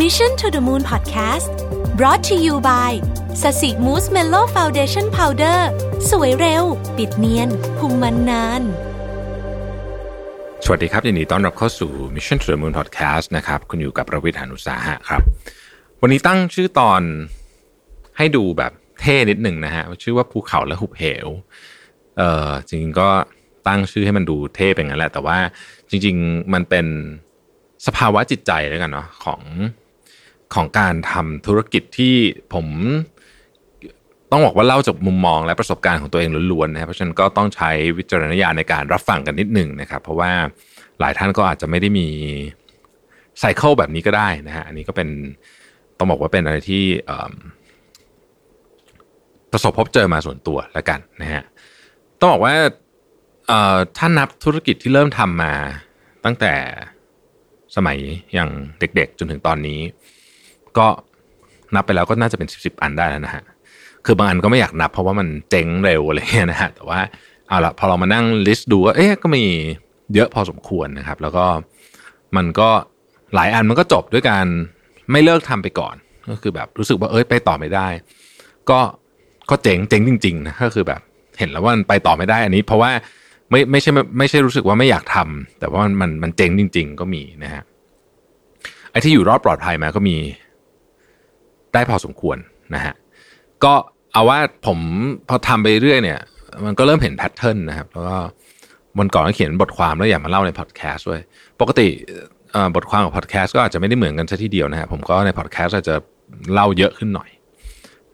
Mission to the Moon Podcast brought to you by ศศิ Moose Mellow Foundation Powder สวยเร็ว ปิดเนียนคุมมันนาน สวัสดีครับยินดีต้อนรับเข้าสู่ Mission to the Moon Podcast นะครับ คุณอยู่กับรวิศ หาญอุตสาหะครับ วันนี้ตั้งชื่อตอนให้ดูแบบเท่นิดหนึ่งนะฮะ ชื่อว่าภูเขาและหุบเหว เอ่อจริงๆก็ตั้งชื่อให้มันดูเท่เป็นงั้นแหละ แต่ว่าจริง ๆ มันเป็นสภาวะจิตใจแล้วกันเนาะของ ของการทำธุรกิจที่ผมต้องบอกว่าเล่าจากมุมมองและประสบการณ์ของตัวเองล้วนๆนะครับเพราะฉะนั้นก็ต้องใช้วิจารณญาณในการรับฟังกันนิดหนึ่งนะครับ เพราะว่าหลายท่านก็อาจจะไม่ได้มีไซเคิลแบบนี้ก็ได้นะฮะอันนี้ก็เป็นต้องบอกว่าเป็นอะไรที่ประสบพบเจอมาส่วนตัวแล้วกันนะฮะต้องบอกว่าถ้านับธุรกิจที่เริ่มทำมาตั้งแต่สมัยอย่างเด็กๆ จนถึงตอนนี้ ก็นับไปแล้วก็น่าจะเป็นสิบสิบอันได้แล้วนะฮะคือบางอันก็ไม่อยากนับเพราะว่ามันเจ๊งเร็วอะไรเงี้ยนะฮะแต่ว่าเอาละพอเรามานั่งลิสต์ดูก็เอ๊ะก็มีเยอะพอสมควรนะครับ แล้วก็มันก็หลายอันมันก็จบด้วยการไม่เลิกทำไปก่อน ก็คือแบบรู้สึกว่าเอ้ยไปต่อไม่ได้ ก็ก็เจ๊งเจ๊งจริงๆนะก็คือแบบเห็นแล้วว่ามันไปต่อไม่ได้อันนี้ เพราะว่าไม่ไม่ใช่ไม่ใช่รู้สึกว่าไม่อยากทำแต่ว่ามันมันมันเจ๊งจริง ๆ ก็มีนะฮะไอ้ที่อยู่รอดปลอดภัยมาก็มี ได้พอสมควรนะฮะก็เอาว่าผมพอทำไปเรื่อยเนี่ย มันก็เริ่มเห็น pattern นะครับ แล้วก็วันก่อนก็เขียนบทความแล้วอยากมาเล่าในพอดแคสต์ด้วย ปกติบทความกับพอดแคสต์ก็อาจจะไม่ได้เหมือนกันซะทีเดียวนะครับผมก็ในพอดแคสต์อาจจะเล่าเยอะขึ้นหน่อย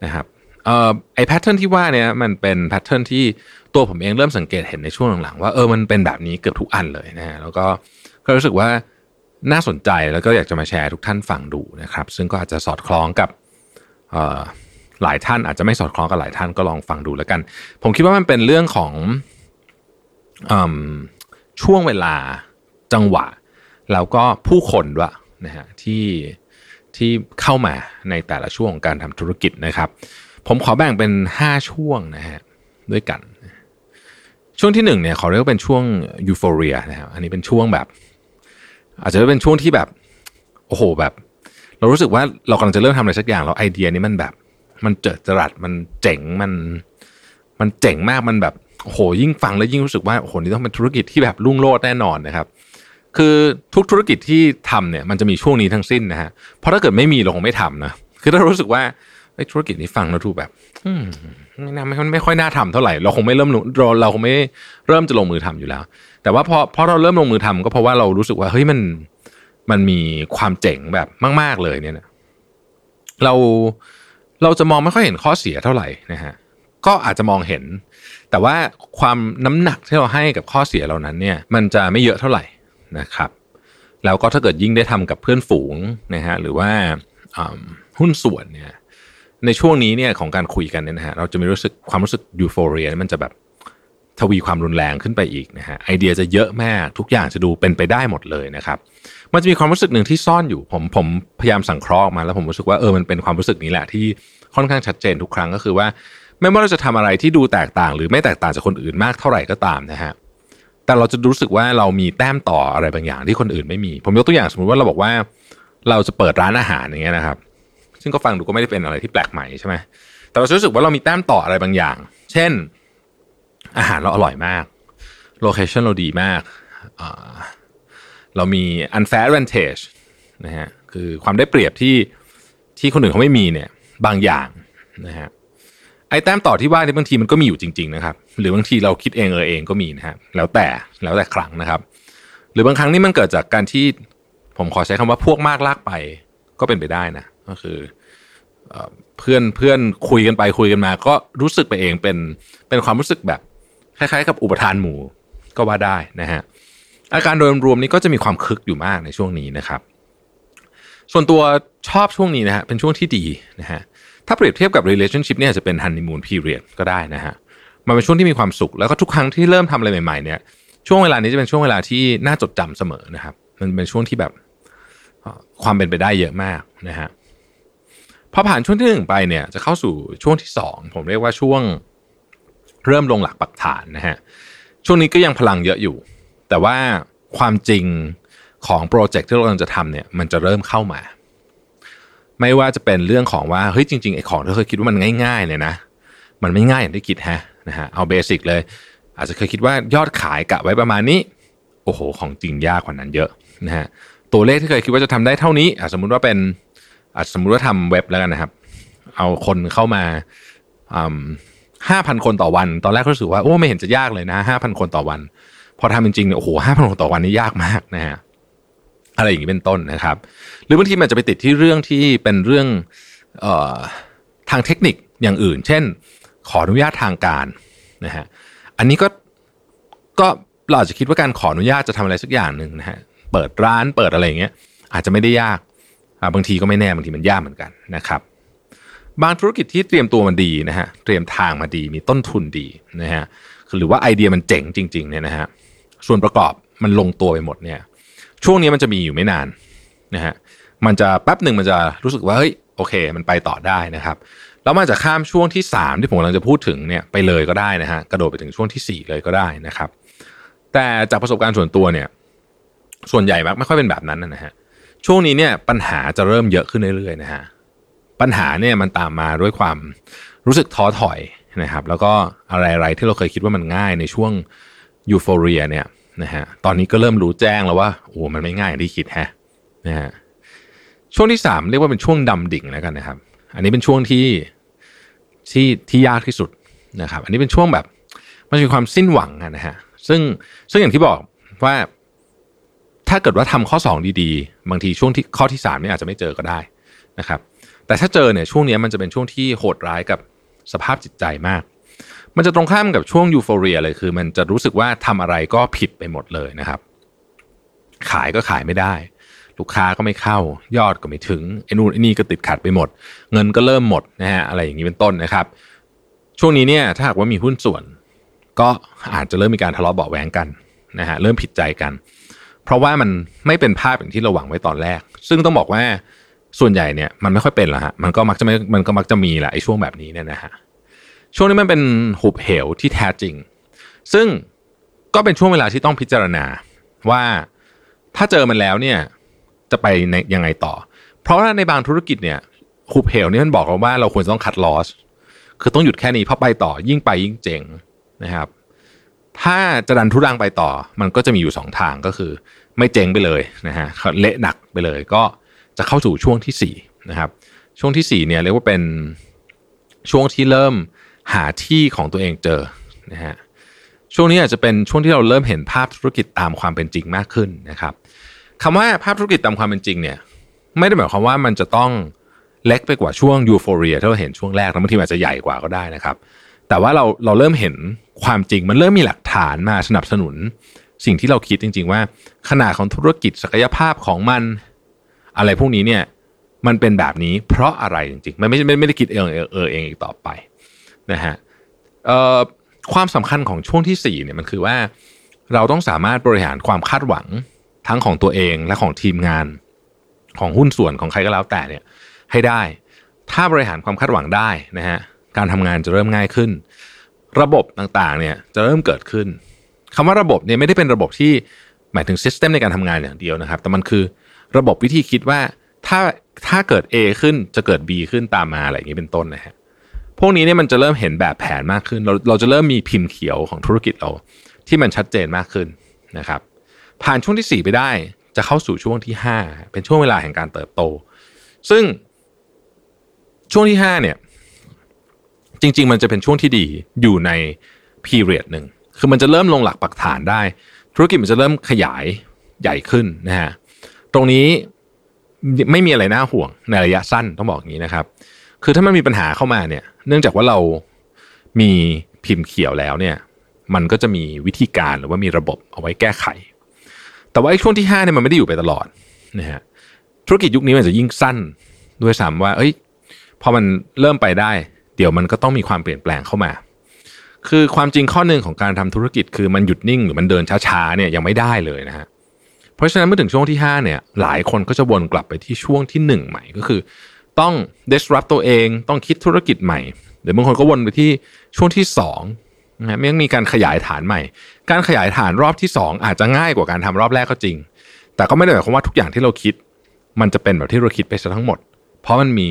นะครับเอ่อไอ้ pattern ที่ว่าเนี่ยมันเป็น pattern ที่ตัวผมเองเริ่มสังเกตเห็นในช่วงหลังๆว่าเออมันเป็นแบบนี้เกือบทุกอันเลยนะฮะแล้วก็ก็รู้สึกว่าน่าสนใจแล้วก็อยากจะมาแชร์ทุกท่านฟังดูนะครับ ซึ่งก็อาจจะสอดคล้องกับ หลายท่านอาจจะไม่สอดคล้องกับหลายท่านก็ลองฟังดูแล้วกัน ผมคิดว่ามันเป็นเรื่องของช่วงเวลาจังหวะ แล้วก็ผู้คนด้วยนะฮะที่ที่เข้ามาในแต่ละช่วงของการทำธุรกิจนะครับ ผมขอแบ่งเป็น 5 ช่วงนะฮะด้วยกัน ช่วงที่หนึ่งเนี่ยขอเรียกว่าเป็นช่วงยูโฟเรียนะครับอันนี้เป็นช่วงแบบ อาจจะเป็นช่วงที่แบบโอ้โหแบบ เรารู้สึกว่าเรากำลังจะเริ่มทำอะไรสักอย่างแล้วไอเดียนี้มันแบบ มันเจิดจรัสมันเจ๋งมัน มันเจ๋งมากมันแบบโหยิ่งฟังแล้วยิ่งรู้สึกว่าโหนี่ต้องเป็นธุรกิจที่แบบรุ่งโรจน์แน่นอนนะครับ คือทุกธุรกิจที่ทำเนี่ยมันจะมีช่วงนี้ทั้งสิ้นนะฮะเพราะถ้าเกิดไม่มีเราคงไม่ทำนะคือถ้ารู้สึกว่าธุรกิจนี้ฟังแล้วถูกแบบไม่น่าไม่ไม่ค่อยน่าทำเท่าไหร่เราคงไม่เริ่มเราเราคงไม่เริ่มจะลงมือทำอยู่แล้ว แต่ว่าพอพอเราเริ่มลงมือทำก็เพราะว่าเรารู้สึกว่าเฮ้ยมัน มันมีความเจ๋งแบบมาก ๆเลยเนี่ยนะเราเราจะมองไม่ค่อยเห็นข้อเสียเท่าไหร่นะฮะก็อาจจะมองเห็น แต่ว่าความน้ำหนักที่เราให้กับข้อเสียเหล่านั้นเนี่ยมันจะไม่เยอะเท่าไหร่นะครับแล้วก็ถ้าเกิดยิ่งได้ทำกับเพื่อนฝูงนะฮะหรือว่าหุ้นส่วนเนี่ยในช่วงนี้เนี่ยของการคุยกันเนี่ยนะฮะเราจะมีรู้สึกความรู้สึกยูโฟเรียมันจะแบบ ทวีความรุนแรงขึ้นไปอีกนะฮะไอเดียจะเยอะมากทุกอย่างจะดูเป็นไปได้หมดเลยนะครับมันจะมีความรู้สึกหนึ่งที่ซ่อนอยู่ผมผมพยายามสังเคราะห์มา แล้วผมรู้สึกว่าเออมันเป็นความรู้สึกนี้แหละที่ค่อนข้างชัดเจนทุกครั้งก็คือว่า ไม่ว่าเราจะทำอะไรที่ดูแตกต่าง หรือไม่แตกต่างจากคนอื่นมากเท่าไหร่ก็ตามนะฮะแต่เราจะรู้สึกว่าเรามีแต้มต่ออะไรบางอย่างที่คนอื่นไม่มี ผมยกตัวอย่างสมมติว่าเราบอกว่า เราจะเปิดร้านอาหารอย่างเงี้ยนะครับ ซึ่งก็ฟังดูก็ไม่ได้เป็นอะไรที่แปลกใหม่ใช่ไหมแต่เรารู้สึกว่าเรามีแต้มต่ออะไรบางอย่าง เช่น อาหารเราอร่อยมาก โลเคชันเราดีมาก เรามี unfair advantage นะฮะคือความได้เปรียบที่ที่คนอื่นเขาไม่มีเนี่ยบางอย่างนะฮะไอ้แต้มต่อที่ว่าในบางทีมันก็มีอยู่จริง ๆ นะครับ หรือบางทีเราคิดเองเออเองก็มีนะฮะแล้วแต่แล้วแต่ครั้งนะครับ หรือบางครั้งนี่มันเกิดจากการที่ผมขอใช้คำว่าพวกมากลากไปก็เป็นไปได้นะ ก็คือเพื่อนเพื่อนคุยกันไปคุยกันมา ก็รู้สึกไปเองเป็นเป็นความรู้สึกแบบ คล้ายๆ กับอุปทานหมู่ก็ว่าได้นะฮะอาการโดยรวมนี้ก็จะมีความคึกอยู่มากในช่วงนี้นะครับ ส่วนตัวชอบช่วงนี้นะฮะเป็นช่วงที่ดีนะฮะถ้าเปรียบเทียบกับ relationship เนี่ยจะเป็น honeymoon period ก็ได้นะฮะมันเป็นช่วงที่มีความสุขแล้วก็ทุกครั้งที่เริ่มทำอะไรใหม่ๆเนี่ยช่วงเวลานี้จะเป็นช่วงเวลาที่น่าจดจำเสมอนะครับ มันเป็นช่วงที่แบบความเป็นไปได้เยอะมากนะฮะพอผ่านช่วงที่หนึ่งไปเนี่ยจะเข้าสู่ช่วงที่สองผมเรียกว่าช่วง เริ่มลงหลักปักฐานนะฮะช่วงนี้ก็ยังพลังเยอะอยู่ แต่ว่าความจริงของ project ที่เรากำลังจะทำเนี่ยมันจะเริ่มเข้ามา ไม่ว่าจะเป็นเรื่องของว่าเฮ้ยจริงๆไอ้ของที่เคยคิดว่ามันง่ายๆเนี่ยนะมันไม่ง่ายอย่างที่คิดฮะนะฮะเอา basic เลย อาจจะเคยคิดว่ายอดขายกะไว้ประมาณนี้ โอ้โห ของจริงยากกว่านั้นเยอะนะฮะตัวเลขที่เคยคิดว่าจะทำได้เท่านี้สมมุติว่าเป็นสมมุติว่าทำเว็บแล้วกันนะครับ เอาคนเข้ามา ห้าพันคนต่อวัน ตอนแรกก็รู้สึกว่าโอ้ไม่เห็นจะยากเลยนะห้าพันคนต่อวัน พอทำจริงๆเนี่ยโอ้โหห้าพันคนต่อวันนี่ยากมากนะฮะอะไรอย่างนี้เป็นต้นนะครับ หรือบางทีมันจะไปติดที่เรื่องที่เป็นเรื่องออทางเทคนิคอย่างอื่น เช่น ขออนุญาตทางการนะฮะอันนี้ก็ก็เราอาจจะคิดว่าการขออนุญาตจะทำอะไรสักอย่างหนึ่งนะฮะเปิดร้านเปิดอะไรอย่างเงี้ยอาจจะไม่ได้ยากบางทีก็ไม่แน่บางทีมันยากเหมือนกันนะครับ บางธุรกิจที่เตรียมตัวมันดีนะฮะเตรียมทางมาดีมีต้นทุนดีนะฮะหรือว่าไอเดียมันเจ๋งจริงๆเนี่ยนะฮะส่วนประกอบมันลงตัวไปหมดเนี่ยช่วงนี้มันจะมีอยู่ไม่นานนะฮะมันจะแป๊บหนึ่งมันจะรู้สึกว่าเฮ้ยโอเค มันไปต่อได้นะครับแล้วมันจะข้ามช่วงที่ 3 ที่ผมกำลังจะพูดถึงเนี่ยไปเลยก็ได้นะฮะกระโดดไปถึงช่วงที่ 4 เลยก็ได้นะครับ แต่จากประสบการณ์ส่วนตัวเนี่ยส่วนใหญ่มักไม่ค่อยเป็นแบบนั้นนะฮะช่วงนี้เนี่ยปัญหาจะเริ่มเยอะขึ้นเรื่อยๆนะฮะ ปัญหาเนี่ยมันตามมาด้วยความรู้สึกท้อถอยนะครับ แล้วก็อะไรๆที่เราเคยคิดว่ามันง่ายในช่วงยูโฟเรียเนี่ยนะฮะตอนนี้ก็เริ่มรู้แจ้งแล้วว่าโอ้มันไม่ง่ายอย่างที่คิดฮะนะฮะช่วงที่สามเรียกว่าเป็นช่วงดำดิ่งแล้วกันนะครับ อันนี้เป็นช่วงที่ที่ที่ยากที่สุดนะครับ อันนี้เป็นช่วงแบบมันมีความสิ้นหวังนะฮะซึ่งซึ่งอย่างที่บอกว่าถ้าเกิดว่าทำข้อ 2 ดีๆ บางทีช่วงที่ข้อที่3เนี่ยอาจจะไม่เจอก็ได้นะครับ แต่ถ้าเจอเนี่ยช่วงนี้มันจะเป็นช่วงที่โหดร้ายกับสภาพจิตใจมาก มันจะตรงข้ามกับช่วงยูโฟเรียเลยคือ มันจะรู้สึกว่าทำอะไรก็ผิดไปหมดเลยนะครับ ขายก็ขายไม่ได้ ลูกค้าก็ไม่เข้า ยอดก็ไม่ถึงไอ้นู่นไอ้นี่ก็ติดขัดไปหมด เงินก็เริ่มหมดนะฮะอะไรอย่างนี้เป็นต้นนะครับ ช่วงนี้เนี่ยถ้าหากว่ามีหุ้นส่วน ก็อาจจะเริ่มมีการทะเลาะเบาแหวงกันนะฮะเริ่มผิดใจกัน เพราะว่ามันไม่เป็นภาพอย่างที่เราหวังไว้ตอนแรก ซึ่งต้องบอกว่า ส่วนใหญ่เนี่ยมันไม่ค่อยเป็นหรอกฮะมันก็มักจะไม่มันก็มักจะมีแหละไอ้ช่วงแบบนี้เนี่ยนะฮะช่วงนี้มันเป็นหุบเหวที่แท้จริง ซึ่งก็เป็นช่วงเวลาที่ต้องพิจารณาว่าถ้าเจอมันแล้วเนี่ยจะไปในยังไงต่อ เพราะว่าในบางธุรกิจเนี่ยหุบเหวนี่มันบอกเราว่าเราควรต้องคัดลอสคือต้องหยุดแค่นี้เพราะไปต่อยิ่งไปยิ่งเจ๋งนะครับ ถ้าจะดันทุรังไปต่อ มันก็จะมีอยู่สองทางก็คือ ไม่เจ๊งไปเลยนะฮะเละหนักไปเลยก็ จะเข้าสู่ช่วงที่สี่นะครับช่วงที่สี่เนี่ยเรียกว่าเป็นช่วงที่เริ่มหาที่ของตัวเองเจอนะฮะช่วงนี้อาจจะเป็นช่วงที่เราเริ่มเห็นภาพธุรกิจตามความเป็นจริงมากขึ้นนะครับคำว่าภาพธุรกิจตามความเป็นจริงเนี่ยไม่ได้หมายความว่ามันจะต้องเล็กไปกว่าช่วงยูโฟเรียที่เราเห็นช่วงแรกแล้วบางทีอาจจะใหญ่กว่าก็ได้นะครับ แต่ว่าเราเราเริ่มเห็นความจริงมันเริ่มมีหลักฐานมาสนับสนุน สิ่งที่เราคิดจริง ๆ ว่าขนาดของธุรกิจศักยภาพของมัน อะไรพวกนี้เนี่ยมันเป็นแบบนี้เพราะอะไรจริงๆมันไม่ไม่ไม่ได้คิดเองเออเองอีกต่อไปนะฮะความสำคัญของช่วงที่4เนี่ยมันคือว่าเราต้องสามารถบริหารความคาดหวังทั้งของตัวเองและของทีมงาน ของหุ้นส่วนของใครก็แล้วแต่เนี่ยให้ได้ ถ้าบริหารความคาดหวังได้นะฮะการทำงานจะเริ่มง่ายขึ้น ระบบต่างๆเนี่ยจะเริ่มเกิดขึ้นคำว่าระบบเนี่ยไม่ได้เป็นระบบที่หมายถึงซิสเต็มในการทำงานอย่างเดียวนะครับ แต่มันคือ ระบบวิธีคิดว่าถ้าถ้าเกิด A ขึ้นจะเกิด B ขึ้นตามมาอะไรอย่างนี้เป็นต้นนะฮะพวกนี้เนี่ยมันจะเริ่มเห็นแบบแผนมากขึ้น เราเราจะเริ่มมีพิมพ์เขียวของธุรกิจเรา ที่มันชัดเจนมากขึ้นนะครับ ผ่านช่วงที่ 4 ไปได้จะเข้าสู่ช่วงที่ 5 เป็นช่วงเวลาแห่งการเติบโต ซึ่งช่วงที่ 5 เนี่ย จริง ๆ มันจะเป็นช่วงที่ดีอยู่ใน period หนึ่งคือมันจะเริ่มลงหลักปักฐานได้ ธุรกิจมันจะเริ่มขยายใหญ่ขึ้นนะฮะ ตรงนี้ไม่มีอะไรน่าห่วงในระยะสั้นต้องบอกอย่างนี้นะครับ คือถ้ามันมีปัญหาเข้ามาเนี่ย เนื่องจากว่าเรามีพิมพ์เขียวแล้วเนี่ย มันก็จะมีวิธีการหรือว่ามีระบบเอาไว้แก้ไข แต่ว่าไอ้ช่วงที่5เนี่ยมันไม่ได้อยู่ไปตลอดนะฮะธุรกิจยุคนี้มันจะยิ่งสั้นด้วยซ้ำว่า เอ้ยพอมันเริ่มไปได้ เดี๋ยวมันก็ต้องมีความเปลี่ยนแปลงเข้ามา คือความจริงข้อหนึ่งของการทำธุรกิจคือมันหยุดนิ่งหรือมันเดินช้าๆเนี่ยยังไม่ได้เลยนะฮะ เพราะฉะนั้นเมื่อถึงช่วงที่ 5 เนี่ย หลายคนก็จะวนกลับไปที่ช่วงที่ 1 ใหม่ก็คือ ต้อง disrupt ตัวเองต้องคิดธุรกิจใหม่หรือบางคนก็วนไปที่ช่วงที่2นะฮะไม่มีการขยายฐานใหม่ การขยายฐานรอบที่ 2 อาจจะง่ายกว่าการทำรอบแรกก็จริง แต่ก็ไม่ได้หมายความว่าทุกอย่างที่เราคิด มันจะเป็นแบบที่เราคิดไปซะทั้งหมด เพราะมันมี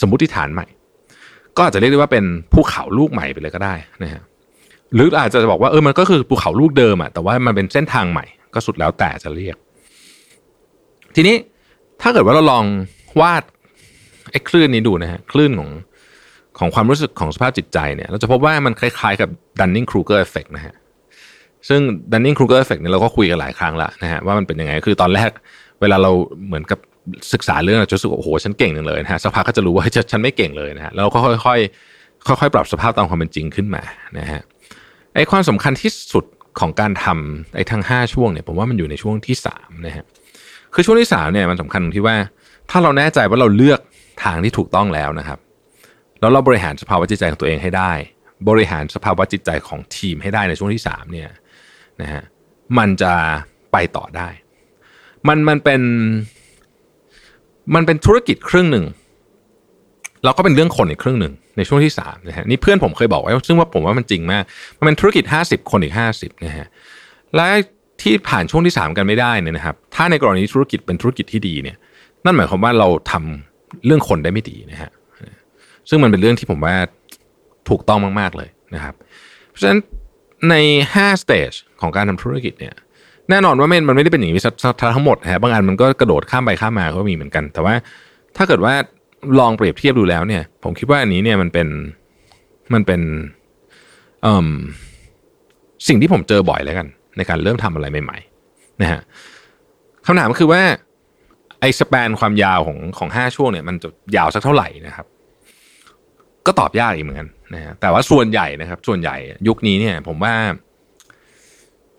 สมมติฐานใหม่ ก็อาจจะเรียกได้ว่าเป็นภูเขาลูกใหม่ไปเลยก็ได้นะฮะหรืออาจจะบอกว่าเออมันก็คือภูเขาลูกเดิมอะแต่ว่ามันเป็นเส้นทางใหม่ ก็สุดแล้วแต่จะเรียก ทีนี้ถ้าเกิดว่าเราลองวาดไอ้คลื่นนี้ดูนะฮะคลื่นของของความรู้สึกของสภาพจิตใจเนี่ย เราจะพบว่ามันคล้ายๆกับ Dunning-Kruger effect นะฮะซึ่ง Dunning-Kruger effect เนี่ยเราก็คุยกันหลายครั้งแล้วนะฮะว่ามันเป็นยังไงคือตอนแรกเวลาเราเหมือนกับศึกษาเรื่องเราจะรู้สึกโอ้โหฉันเก่งจังเลยนะฮะสักพักก็จะรู้ว่าฉันไม่เก่งเลยนะฮะแล้วก็ค่อยๆค่อยๆปรับสภาพตามความเป็นจริงขึ้นมานะฮะไอ้ความสำคัญที่สุด ของการทำไอ้ทั้ง 5 ช่วงเนี่ยผมว่ามันอยู่ในช่วงที่3นะฮะคือช่วงที่3เนี่ยมันสำคัญตรงที่ว่า ถ้าเราแน่ใจว่าเราเลือกทางที่ถูกต้องแล้วนะครับ แล้วเราบริหารสภาวะจิตใจของตัวเองให้ได้ บริหารสภาวะจิตใจของทีมให้ได้ในช่วงที่3เนี่ยนะฮะมันจะไปต่อได้ มันมันเป็นมันเป็นธุรกิจครึ่งหนึ่ง เราก็เป็นเรื่องคนอีกครึ่งหนึ่งในช่วงที่สามนะฮะนี่เพื่อนผมเคยบอกไว้ซึ่งว่าผมว่ามันจริงมาก มันเป็นธุรกิจห้าสิบคนอีกห้าสิบนะฮะและที่ผ่านช่วงที่สามกันไม่ได้เนี่ยนะครับ ถ้าในกรณีธุรกิจเป็นธุรกิจที่ดีเนี่ย นั่นหมายความว่าเราทำเรื่องคนได้ไม่ดีนะฮะซึ่งมันเป็นเรื่องที่ผมว่าถูกต้องมาก ๆ เลยนะครับ เพราะฉะนั้นใน5 stage ของการทำธุรกิจเนี่ยแน่นอนว่ามันไม่ได้เป็นอย่างนี้ทั้งหมดฮะบางอันมันก็กระโดดข้ามไปข้ามมาก็มีเหมือนกัน แต่ว่าถ้าเกิดว่า ลองเปรียบเทียบดูแล้วเนี่ย ผมคิดว่าอันนี้เนี่ยมันเป็นมันเป็นสิ่งที่ผมเจอบ่อยแล้วกัน ในการเริ่มทำอะไรใหม่ๆนะฮะคำถามคือว่าไอ้สเปนความยาวของของห้าช่วงเนี่ยมันจะยาวสักเท่าไหร่นะครับ ก็ตอบยากอีกเหมือนกันนะฮะแต่ว่าส่วนใหญ่นะครับ ส่วนใหญ่ยุคนี้เนี่ย ผมว่า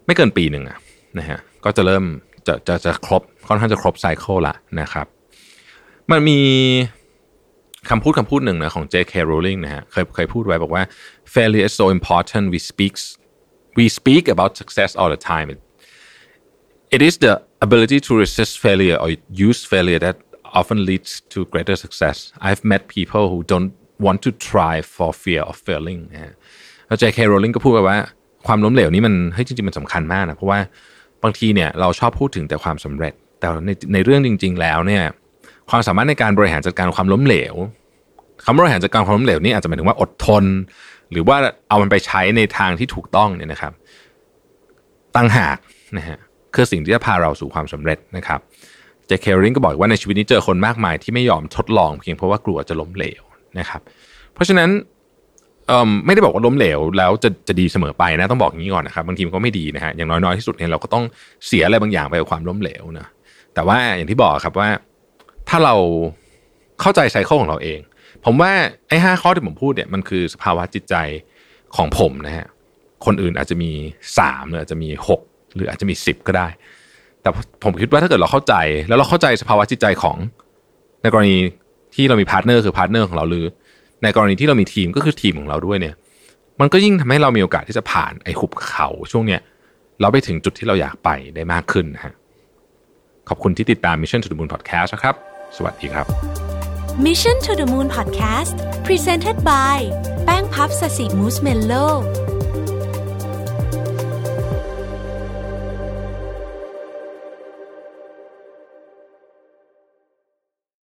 ไม่เกินปีหนึ่งอะนะฮะก็จะเริ่มจะจะจะครบค่อนข้างจะครบไซเคิลละนะครับ มันมี คำพูดคำพูดหนึ่งนะของ J.K. Rowling นะฮะเคยเคยพูดไว้บอกว่า failure is so important we speaks we speak about success all the time it is the ability to resist failure or use failure that often leads to greater success I've met people who don't want to try for fear of failing นะฮะแล้ว J.K. Rowling ก็พูดไปว่าความล้มเหลวนี้มันเฮ้ยจริงๆมันสำคัญมากนะเพราะว่าบางทีเนี่ยเราชอบพูดถึงแต่ความสำเร็จ แต่ในในเรื่องจริง ๆ แล้วเนี่ย ความสามารถในการบริหารจัดการความล้มเหลวคำบริหารจัดการความล้มเหลวนี่อาจจะหมายถึงว่าอดทน หรือว่าเอามันไปใช้ในทางที่ถูกต้องเนี่ยนะครับตั้งหากนะฮะคือสิ่งที่จะพาเราสู่ความสำเร็จนะครับเจคเคอริงก็บอกว่าในชีวิตนี้เจอคนมากมายที่ไม่ยอมทดลองเพียงเพราะว่ากลัวจะล้มเหลวนะครับ เพราะฉะนั้นไม่ได้บอกว่าล้มเหลวแล้วจะจะดีเสมอไปนะต้องบอกอย่างนี้ก่อนนะครับบางทีมันก็ไม่ดีนะฮะอย่างน้อยๆที่สุดเนี่ยเราก็ต้องเสียอะไรบางอย่างไปกับความล้มเหลวนะแต่ว่าอย่างที่บอกครับว่า ถ้าเราเข้าใจ cycle ของเราเอง ผมว่าไอ้ห้าข้อที่ผมพูดเนี่ยมันคือสภาวะจิตใจของผมนะฮะคนอื่นอาจจะมีสามหรืออาจจะมีหกหรืออาจจะมีสิบก็ได้ แต่ผมคิดว่าถ้าเกิดเราเข้าใจ แล้วเราเข้าใจสภาวะจิตใจของ ในกรณีที่เรามี partner คือ partner ของเราหรือ ในกรณีที่เรามีทีมก็คือทีมของเราด้วยเนี่ย มันก็ยิ่งทำให้เรามีโอกาสที่จะผ่านไอ้หุบเขาช่วงเนี้ยเราไปถึงจุดที่เราอยากไปได้มากขึ้นนะฮะขอบคุณที่ติดตาม Mission to the Moon Podcast นะครับ สวัสดีครับ Mission to the Moon Podcast Presented by แป้งพับสสิมูสเมลโล